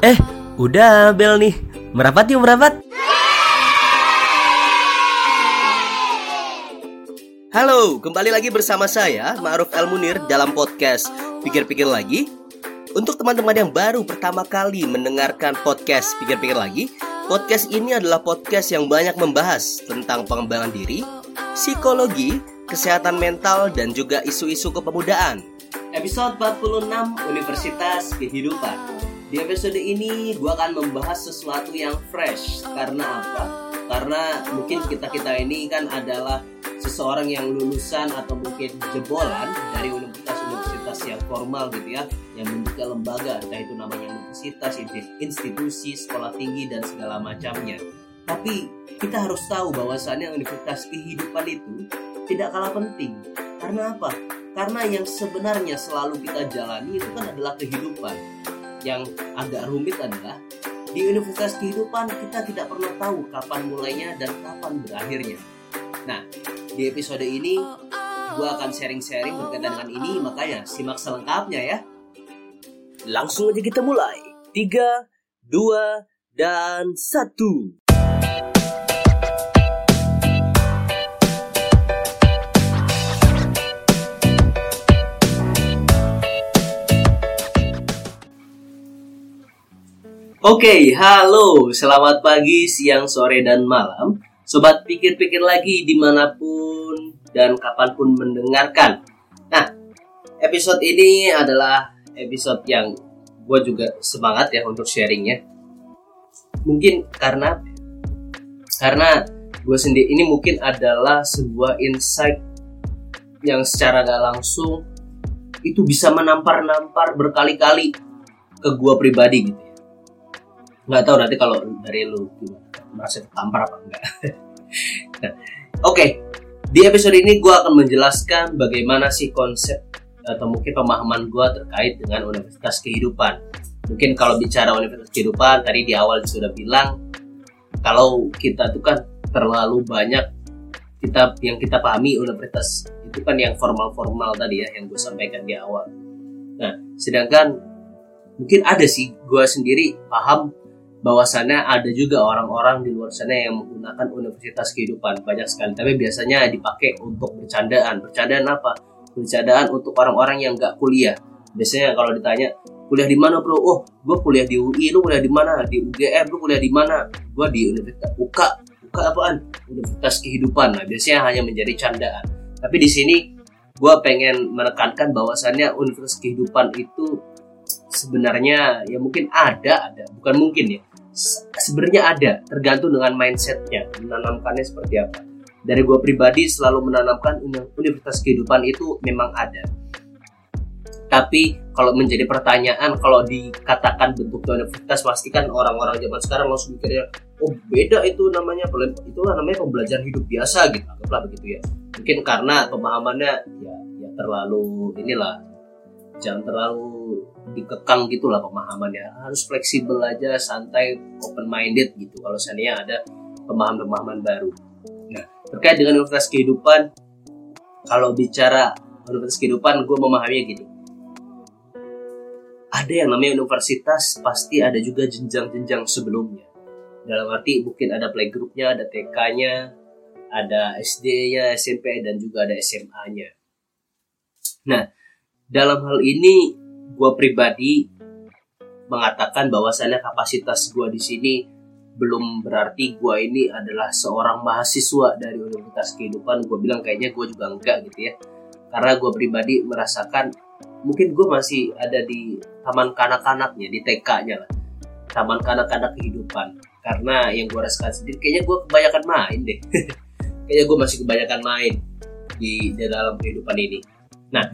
Eh, udah bel nih. Merapat yuk merapat. Halo, kembali lagi bersama saya Ma'ruf El Munir dalam podcast Pikir-pikir lagi. Untuk teman-teman yang baru pertama kali mendengarkan podcast Pikir-pikir lagi, podcast ini adalah podcast yang banyak membahas tentang pengembangan diri, psikologi, kesehatan mental dan juga isu-isu kepemudaan. Episode 46 Universitas Kehidupan. Di episode ini gue akan membahas sesuatu yang fresh. Karena apa? Karena mungkin kita-kita ini kan adalah seseorang yang lulusan atau mungkin jebolan dari universitas-universitas yang formal gitu ya yang membuka lembaga. Entah itu namanya universitas, institusi, sekolah tinggi dan segala macamnya. Tapi kita harus tahu bahwasannya universitas kehidupan itu tidak kalah penting. Karena apa? karena yang sebenarnya selalu kita jalani itu kan adalah kehidupan yang agak rumit adalah di universitas kehidupan kita tidak pernah tahu kapan mulainya dan kapan berakhirnya Nah, di episode ini gue akan sharing-sharing berkaitan dengan ini, makanya simak selengkapnya ya. Langsung aja kita mulai. 3, 2, dan 1. Oke, okay, halo, selamat pagi, siang, sore, dan malam. Sobat pikir-pikir lagi di mana pun dan kapan pun mendengarkan. Nah, episode ini adalah episode yang gue juga semangat ya untuk sharingnya. Mungkin karena karena gue sendiri ini mungkin adalah sebuah insight yang secara gak langsung itu bisa menampar-nampar berkali-kali ke gue pribadi gitu ya. Nggak tahu nanti kalau dari lu gimana merasa tertampar apa enggak. nah, Oke, okay. di episode ini gue akan menjelaskan bagaimana sih konsep atau mungkin pemahaman gue terkait dengan universitas kehidupan. Mungkin kalau bicara universitas kehidupan, tadi di awal sudah bilang kalau kita itu kan terlalu banyak kita yang kita pahami universitas itu kan yang formal-formal tadi ya yang gue sampaikan di awal. Nah, sedangkan mungkin ada sih gue sendiri paham bahwasannya ada juga orang-orang di luar sana yang menggunakan universitas kehidupan banyak sekali. Tapi biasanya dipakai untuk bercandaan. Bercandaan apa? Bercandaan untuk orang-orang yang nggak kuliah. Biasanya kalau ditanya kuliah di mana bro? Oh gue kuliah di UI lu kuliah di mana? Di UGM lu kuliah di mana? Gue di universitas UKA UKA apaan? Universitas kehidupan. Nah biasanya hanya menjadi candaan. Tapi di sini gue pengen menekankan bahwasannya universitas kehidupan itu sebenarnya ya mungkin ada ada. Bukan mungkin ya sebenarnya ada tergantung dengan mindsetnya menanamkannya seperti apa. Dari gue pribadi selalu menanamkan universitas kehidupan itu memang ada. Tapi kalau menjadi pertanyaan kalau dikatakan bentuknya universitas pasti kan orang-orang zaman sekarang langsung mikirnya oh beda itu namanya itulah namanya pembelajaran hidup biasa gitu. Anggaplah begitu ya. Mungkin karena pemahamannya ya ya terlalu inilah jangan terlalu dikekang gitulah pemahamannya. Harus fleksibel aja santai open minded gitu. Kalau seandainya ada pemahaman-pemahaman baru. Nah terkait dengan universitas kehidupan kalau bicara universitas kehidupan gue memahaminya gini. Ada yang namanya universitas pasti ada juga jenjang-jenjang sebelumnya. Dalam arti mungkin ada playgroup-nya ada TK-nya ada SD-nya SMP dan juga ada SMA-nya nah dalam hal ini gue pribadi mengatakan bahwasannya kapasitas gue di sini belum berarti gue ini adalah seorang mahasiswa dari Universitas Kehidupan. Gue bilang kayaknya gue juga enggak gitu ya. Karena gue pribadi merasakan mungkin gue masih ada di taman kanak-kanaknya di TK-nya lah. Taman kanak-kanak kehidupan. Karena yang gue rasakan sendiri kayaknya gue kebanyakan main deh. Kayaknya gue masih kebanyakan main di, di dalam kehidupan ini. Nah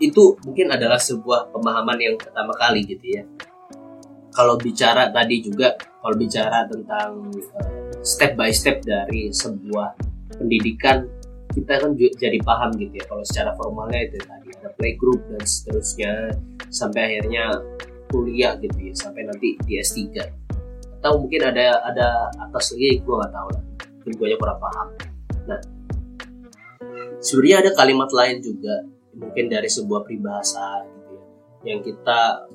itu mungkin adalah sebuah pemahaman yang pertama kali gitu ya. Kalau bicara tadi juga kalau bicara tentang uh, step by step dari sebuah pendidikan kita kan jadi paham gitu ya. Kalau secara formalnya itu tadi ada playgroup dan seterusnya sampai akhirnya kuliah gitu ya sampai nanti di S3 atau mungkin ada ada atas lagi gue nggak tahu lah. Gue kurang paham. Nah sebenarnya ada kalimat lain juga mungkin dari sebuah peribahasa gitu ya yang kita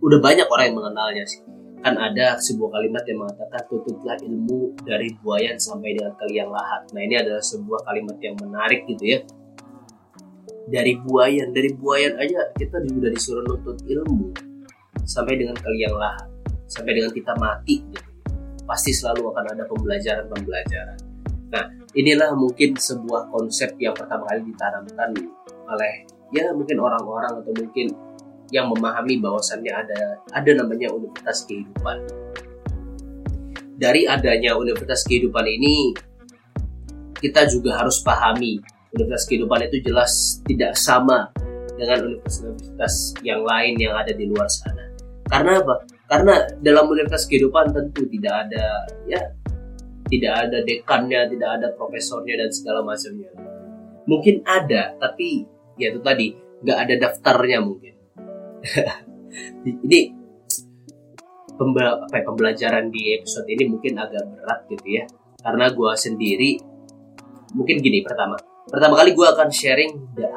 udah banyak orang yang mengenalnya sih. Kan ada sebuah kalimat yang mengatakan tutuplah ilmu dari buayan sampai dengan ke liang lahat nah ini adalah sebuah kalimat yang menarik gitu ya. Dari buayan dari buayan aja kita sudah disuruh nuntut ilmu sampai dengan ke liang lahat sampai dengan kita mati gitu. Pasti selalu akan ada pembelajaran-pembelajaran. Nah inilah mungkin sebuah konsep yang pertama kali ditanamkan oleh ya mungkin orang-orang atau mungkin yang memahami bahwasannya ada ada namanya universitas kehidupan. Dari adanya universitas kehidupan ini kita juga harus pahami universitas kehidupan itu jelas tidak sama dengan universitas yang lain yang ada di luar sana. Karena apa? Karena dalam universitas kehidupan tentu tidak ada ya tidak ada dekannya, tidak ada profesornya dan segala macamnya. Mungkin ada, tapi ya itu tadi. Nggak ada daftarnya mungkin. Ini pembel apa ya, pembelajaran di episode ini mungkin agak berat gitu ya. Karena gue sendiri mungkin gini pertama. Pertama kali gue akan sharing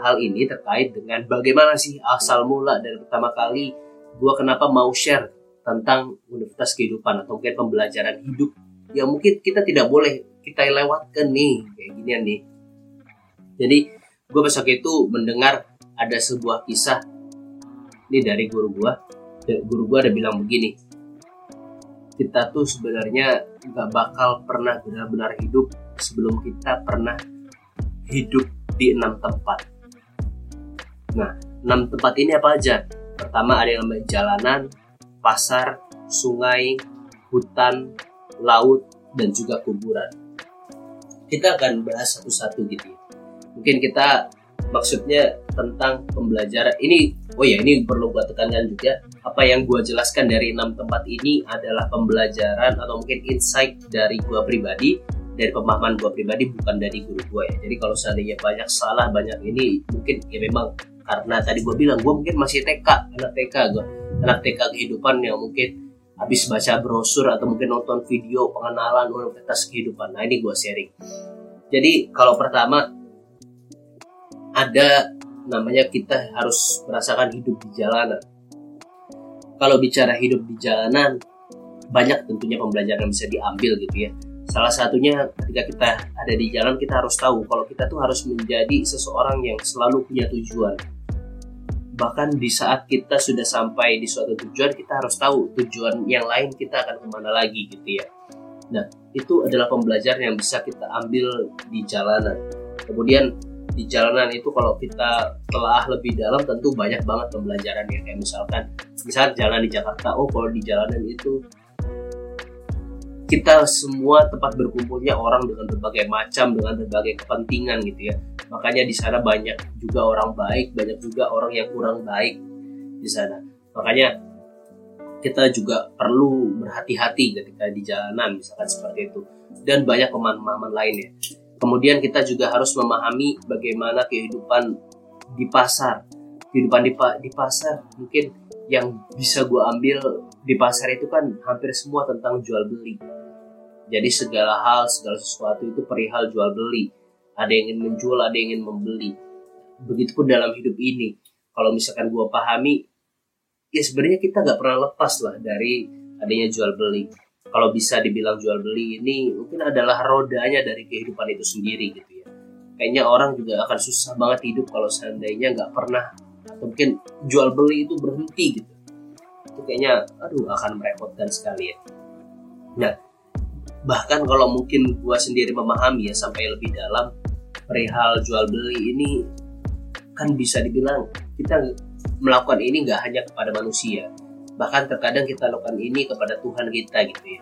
hal ini terkait dengan bagaimana sih asal mula dan pertama kali gue kenapa mau share tentang universitas kehidupan atau mungkin pembelajaran hidup yang mungkin kita tidak boleh kita lewatkan nih. Kayak gini nih. Jadi gue besok itu mendengar ada sebuah kisah. Ini dari guru gua. Guru gua ada bilang begini. Kita tuh sebenarnya nggak bakal pernah benar-benar hidup sebelum kita pernah hidup di enam tempat. Nah enam tempat ini apa aja? Pertama ada yang namanya jalanan pasar sungai hutan laut dan juga kuburan. Kita akan bahas satu-satu gitu ya mungkin kita maksudnya tentang pembelajaran ini oh ya ini perlu gue tekankan juga. Apa yang gue jelaskan dari enam tempat ini adalah pembelajaran atau mungkin insight dari gue pribadi dari pemahaman gue pribadi bukan dari guru gue ya. Jadi kalau seandainya banyak salah banyak ini mungkin ya memang karena tadi gue bilang gue mungkin masih TK anak TK gue anak TK kehidupan yang mungkin habis baca brosur atau mungkin nonton video pengenalan universitas kehidupan. Nah ini gue sharing. Jadi kalau pertama ada namanya kita harus merasakan hidup di jalanan. Kalau bicara hidup di jalanan, banyak tentunya pembelajaran yang bisa diambil gitu ya. Salah satunya ketika kita ada di jalan kita harus tahu kalau kita tuh harus menjadi seseorang yang selalu punya tujuan. Bahkan di saat kita sudah sampai di suatu tujuan kita harus tahu tujuan yang lain kita akan ke mana lagi gitu ya. Nah itu adalah pembelajaran yang bisa kita ambil di jalanan. Kemudian di jalanan itu kalau kita telah lebih dalam tentu banyak banget pembelajaran ya kayak misalkan misal jalan di Jakarta oh kalau di jalanan itu kita semua tempat berkumpulnya orang dengan berbagai macam dengan berbagai kepentingan gitu ya. Makanya di sana banyak juga orang baik banyak juga orang yang kurang baik di sana. Makanya kita juga perlu berhati-hati ketika di jalanan misalkan seperti itu. Dan banyak pemahaman lainnya Kemudian kita juga harus memahami bagaimana kehidupan di pasar. Kehidupan di, di pasar mungkin yang bisa gue ambil di pasar itu kan hampir semua tentang jual beli. Jadi segala hal, segala sesuatu itu perihal jual beli. Ada yang ingin menjual, ada yang ingin membeli. Begitupun dalam hidup ini. Kalau misalkan gue pahami, ya sebenarnya kita gak pernah lepas lah dari adanya jual beli kalau bisa dibilang jual beli ini mungkin adalah rodanya dari kehidupan itu sendiri gitu ya. Kayaknya orang juga akan susah banget hidup kalau seandainya nggak pernah atau mungkin jual beli itu berhenti gitu. Itu kayaknya aduh akan merepotkan sekali ya. Nah bahkan kalau mungkin gua sendiri memahami ya sampai lebih dalam perihal jual beli ini kan bisa dibilang kita melakukan ini nggak hanya kepada manusia bahkan terkadang kita lakukan ini kepada Tuhan kita gitu ya.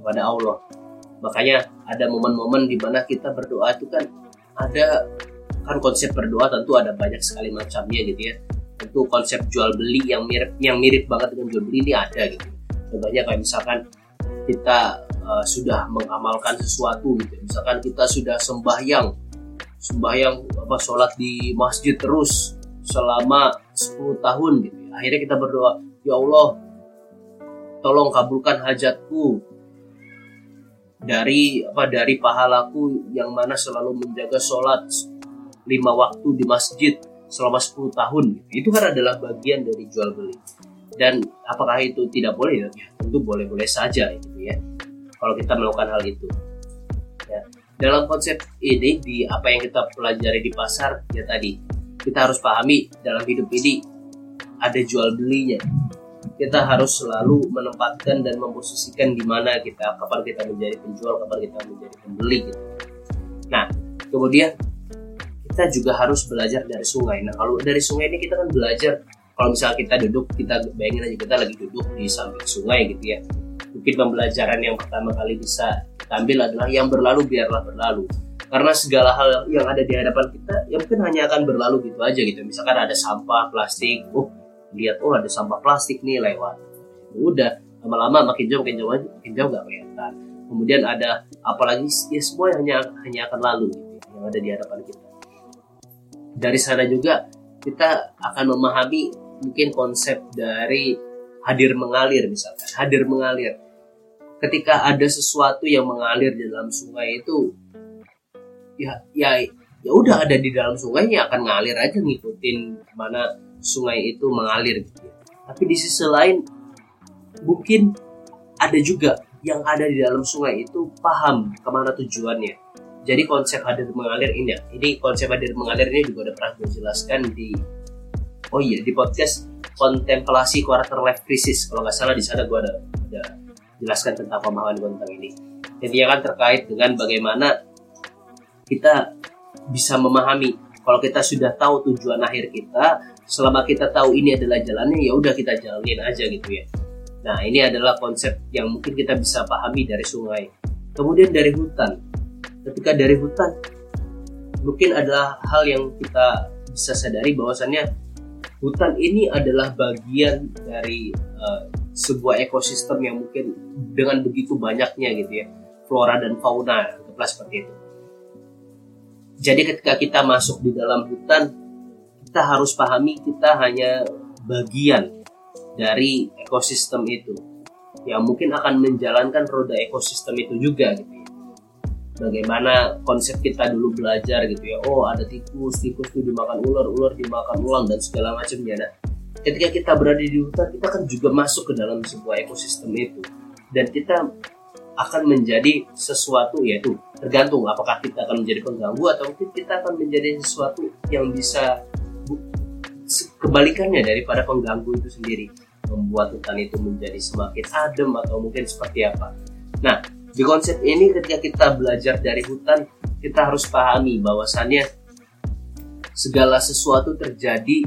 Kepada Allah. Makanya ada momen-momen di mana kita berdoa itu kan ada kan konsep berdoa tentu ada banyak sekali macamnya gitu ya. Tentu konsep jual beli yang mirip yang mirip banget dengan jual beli ini ada gitu. Contohnya kayak misalkan kita uh, sudah mengamalkan sesuatu gitu. Misalkan kita sudah sembahyang sembahyang apa sholat di masjid terus selama 10 tahun gitu ya. Akhirnya kita berdoa Ya Allah, tolong kabulkan hajatku dari apa dari pahalaku yang mana selalu menjaga sholat lima waktu di masjid selama 10 tahun. Itu kan adalah bagian dari jual beli. Dan apakah itu tidak boleh? Ya tentu boleh-boleh saja gitu ya kalau kita melakukan hal itu. Ya dalam konsep ini di apa yang kita pelajari di pasar ya tadi kita harus pahami dalam hidup ini ada jual belinya. Kita harus selalu menempatkan dan memposisikan di mana kita kapan kita menjadi penjual kapan kita menjadi pembeli gitu. nah kemudian kita juga harus belajar dari sungai. Nah kalau dari sungai ini kita kan belajar. Kalau misalnya kita duduk kita bayangin aja kita lagi duduk di samping sungai gitu ya. Mungkin pembelajaran yang pertama kali bisa kita ambil adalah yang berlalu biarlah berlalu. Karena segala hal yang ada di hadapan kita ya mungkin hanya akan berlalu gitu aja gitu. Misalkan ada sampah plastik oh lihat oh ada sampah plastik nih lewat. Udah lama-lama makin jauh makin jauh makin jauh gak kelihatan. Kemudian ada apalagi ya semua yang hanya hanya akan lalu gitu, yang ada di hadapan kita. Dari sana juga kita akan memahami mungkin konsep dari hadir mengalir misalkan. Hadir mengalir. Ketika ada sesuatu yang mengalir di dalam sungai itu ya ya ya udah ada di dalam sungai ya akan ngalir aja ngikutin mana sungai itu mengalir gitu ya. tapi di sisi lain mungkin ada juga yang ada di dalam sungai itu paham ke mana tujuannya. Jadi konsep hadir mengalir ini ya. Ini konsep hadir mengalir ini juga udah pernah gue jelaskan di oh iya di podcast kontemplasi quarter life crisis. Kalau nggak salah di sana gue ada, ada jelaskan tentang pemahaman gue tentang ini. Jadi ya kan terkait dengan bagaimana kita bisa memahami. Kalau kita sudah tahu tujuan akhir kita selama kita tahu ini adalah jalannya ya udah kita jalanin aja gitu ya. Nah ini adalah konsep yang mungkin kita bisa pahami dari sungai. Kemudian dari hutan. Ketika dari hutan mungkin adalah hal yang kita bisa sadari bahwasannya hutan ini adalah bagian dari uh, sebuah ekosistem yang mungkin dengan begitu banyaknya gitu ya flora dan fauna anggaplah seperti itu. Jadi ketika kita masuk di dalam hutan kita harus pahami kita hanya bagian dari ekosistem itu. Yang mungkin akan menjalankan roda ekosistem itu juga gitu ya. Bagaimana konsep kita dulu belajar gitu ya. Oh ada tikus tikus itu dimakan ular ular dimakan ulang dan segala macamnya nah ketika kita berada di hutan kita kan juga masuk ke dalam sebuah ekosistem itu. Dan kita akan menjadi sesuatu yaitu tergantung apakah kita akan menjadi pengganggu atau mungkin kita akan menjadi sesuatu yang bisa kebalikannya daripada pengganggu itu sendiri membuat hutan itu menjadi semakin adem atau mungkin seperti apa nah di konsep ini ketika kita belajar dari hutan, kita harus pahami bahwasannya segala sesuatu terjadi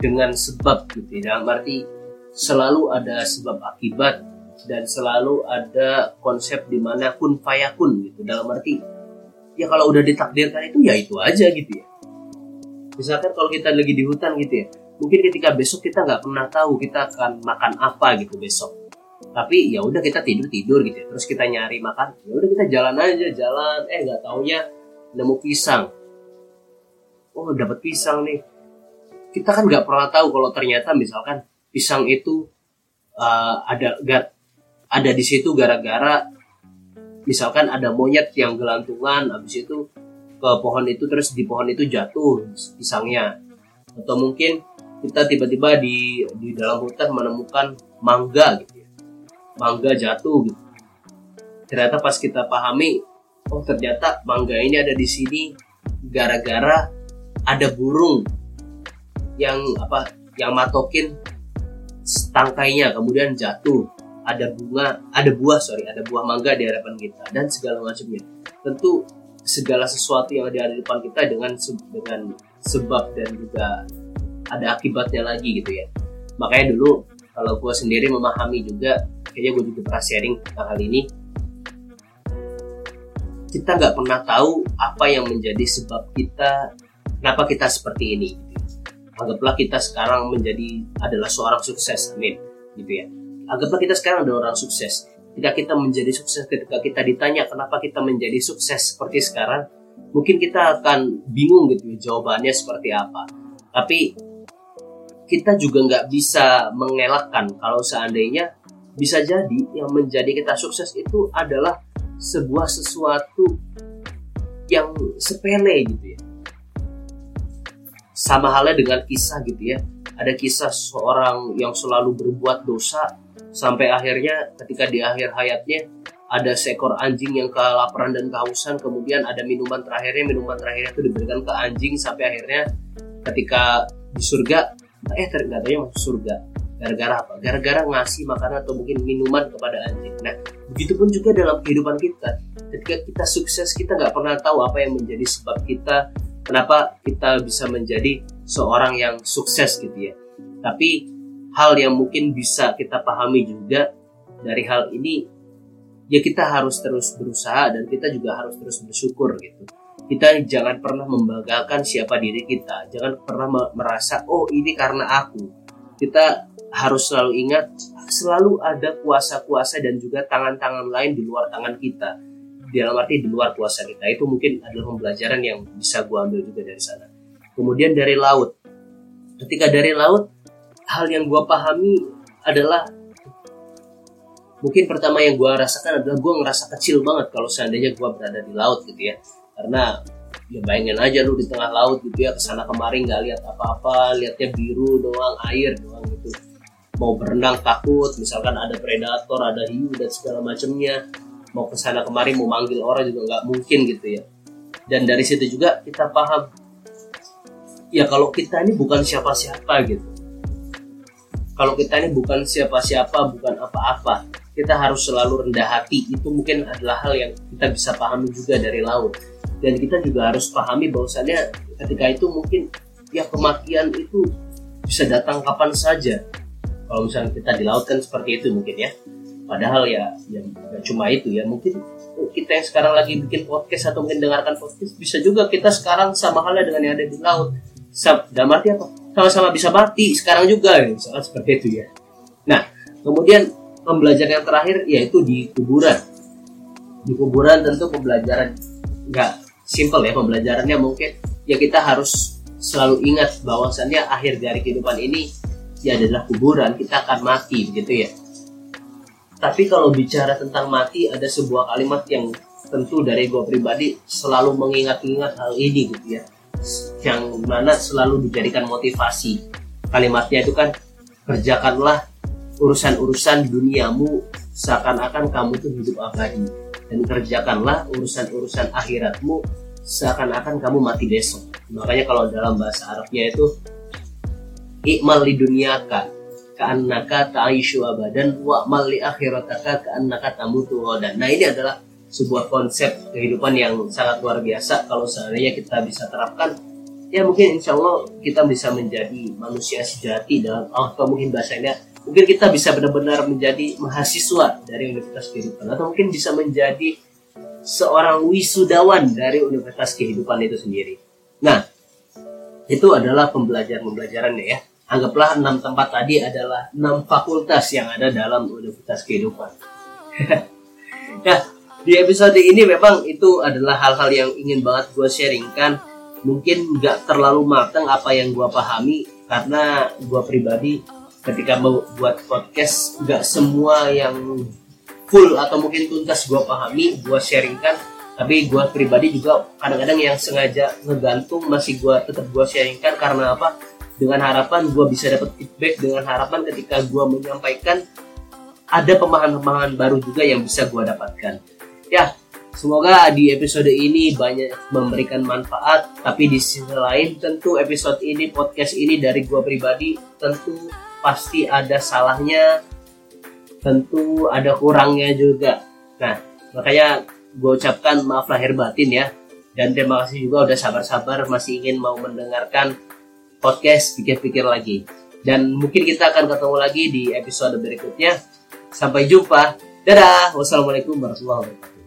dengan sebab gitu ya. Dalam arti selalu ada sebab akibat dan selalu ada konsep di mana kun fayakun gitu. Dalam arti ya kalau udah ditakdirkan itu ya itu aja gitu ya. Misalkan kalau kita lagi di hutan gitu ya, mungkin ketika besok kita nggak pernah tahu kita akan makan apa gitu besok. Tapi ya udah kita tidur tidur gitu ya. terus kita nyari makan ya udah kita jalan aja jalan. Eh nggak taunya nemu pisang. Oh dapat pisang nih. Kita kan nggak pernah tahu kalau ternyata misalkan pisang itu uh, ada gar, ada di situ gara-gara misalkan ada monyet yang gelantungan habis itu ke pohon itu terus di pohon itu jatuh pisangnya. Atau mungkin kita tiba-tiba di di dalam hutan menemukan mangga gitu mangga jatuh gitu. Ternyata pas kita pahami, oh ternyata mangga ini ada di sini gara-gara ada burung yang apa yang matokin tangkainya kemudian jatuh. Ada bunga ada buah sorry ada buah mangga di hadapan kita dan segala macamnya. Tentu segala sesuatu yang ada di depan kita dengan dengan sebab dan juga ada akibatnya lagi gitu ya. Makanya dulu kalau gue sendiri memahami juga kayaknya gue juga pernah sharing tentang hal ini. Kita nggak pernah tahu apa yang menjadi sebab kita kenapa kita seperti ini anggaplah kita sekarang menjadi adalah seorang sukses amin gitu ya. Anggaplah kita sekarang adalah orang sukses ketika kita menjadi sukses ketika kita ditanya kenapa kita menjadi sukses seperti sekarang? Mungkin kita akan bingung gitu ya jawabannya seperti apa. Tapi kita juga nggak bisa mengelakkan. Kalau seandainya bisa jadi yang menjadi kita sukses itu adalah sebuah sesuatu yang sepele gitu ya. Sama halnya dengan kisah gitu ya. Ada kisah seorang yang selalu berbuat dosa sampai akhirnya ketika di akhir hayatnya ada seekor anjing yang kelaparan dan kehausan kemudian ada minuman terakhirnya minuman terakhirnya itu diberikan ke anjing sampai akhirnya ketika di surga eh ternyata masuk surga. Gara-gara apa? Gara-gara ngasih makanan atau mungkin minuman kepada anjing. Nah begitupun juga dalam kehidupan kita. Ketika kita sukses kita nggak pernah tahu apa yang menjadi sebab kita kenapa kita bisa menjadi seorang yang sukses gitu ya. Tapi hal yang mungkin bisa kita pahami juga dari hal ini ya kita harus terus berusaha dan kita juga harus terus bersyukur gitu. Kita jangan pernah membanggakan siapa diri kita jangan pernah merasa oh ini karena aku. Kita harus selalu ingat selalu ada kuasa-kuasa dan juga tangan-tangan lain di luar tangan kita. Dalam arti di luar kuasa kita. Itu mungkin adalah pembelajaran yang bisa gua ambil juga dari sana. Kemudian dari laut. Ketika dari laut hal yang gua pahami adalah mungkin pertama yang gue rasakan adalah gue ngerasa kecil banget kalau seandainya gue berada di laut gitu ya. Karena ya bayangin aja lu di tengah laut gitu ya ke sana kemari nggak lihat apa-apa lihatnya biru doang air doang gitu. Mau berenang takut misalkan ada predator ada hiu dan segala macamnya. Mau ke sana kemari mau manggil orang juga nggak mungkin gitu ya. Dan dari situ juga kita paham ya kalau kita ini bukan siapa-siapa gitu kalau kita ini bukan siapa-siapa bukan apa-apa. Kita harus selalu rendah hati. Itu mungkin adalah hal yang kita bisa pahami juga dari laut. Dan kita juga harus pahami bahwasannya ketika itu mungkin ya kematian itu bisa datang kapan saja. Kalau misalnya kita di laut kan seperti itu mungkin ya. Padahal ya ya cuma itu ya. Mungkin kita yang sekarang lagi bikin podcast atau mungkin dengarkan podcast bisa juga kita sekarang sama halnya dengan yang ada di laut. Dalam arti apa sama-sama bisa mati sekarang juga ya misalnya seperti itu ya. Nah kemudian pembelajaran yang terakhir yaitu di kuburan. Di kuburan tentu pembelajaran nggak simple ya pembelajarannya mungkin ya kita harus selalu ingat bahwasannya akhir dari kehidupan ini ya adalah kuburan kita akan mati begitu ya. Tapi kalau bicara tentang mati ada sebuah kalimat yang tentu dari gue pribadi selalu mengingat-ingat hal ini gitu ya yang mana selalu dijadikan motivasi. Kalimatnya itu kan kerjakanlah urusan-urusan duniamu seakan-akan kamu tuh hidup abadi. Dan kerjakanlah urusan-urusan akhiratmu seakan-akan kamu mati besok. Makanya kalau dalam bahasa Arabnya itu ikmal di dunyaka ka'annaka ta'ishu abadan wa'mal li akhirataka ka'annaka tamutu dan nah ini adalah sebuah konsep kehidupan yang sangat luar biasa. Kalau seandainya kita bisa terapkan ya mungkin insya Allah kita bisa menjadi manusia sejati dalam atau mungkin bahasanya mungkin kita bisa benar-benar menjadi mahasiswa dari Universitas Kehidupan atau mungkin bisa menjadi seorang wisudawan dari Universitas Kehidupan itu sendiri. Nah, itu adalah pembelajaran-pembelajarannya ya. Anggaplah enam tempat tadi adalah enam fakultas yang ada dalam Universitas Kehidupan. nah, di episode ini memang itu adalah hal-hal yang ingin banget gue sharingkan. Mungkin nggak terlalu matang apa yang gue pahami karena gue pribadi ketika mau buat podcast nggak semua yang full atau mungkin tuntas gue pahami gue sharingkan. Tapi gue pribadi juga kadang-kadang yang sengaja ngegantung masih gue tetap gue sharingkan. Karena apa? Dengan harapan gue bisa dapat feedback dengan harapan ketika gue menyampaikan ada pemahaman-pemahaman baru juga yang bisa gue dapatkan. Ya semoga di episode ini banyak memberikan manfaat tapi di sisi lain tentu episode ini podcast ini dari gue pribadi tentu pasti ada salahnya tentu ada kurangnya juga. Nah makanya gue ucapkan maaf lahir batin ya. Dan terima kasih juga udah sabar-sabar masih ingin mau mendengarkan podcast pikir-pikir lagi. Dan mungkin kita akan ketemu lagi di episode berikutnya. Sampai jumpa. Dadah. Wassalamualaikum warahmatullahi wabarakatuh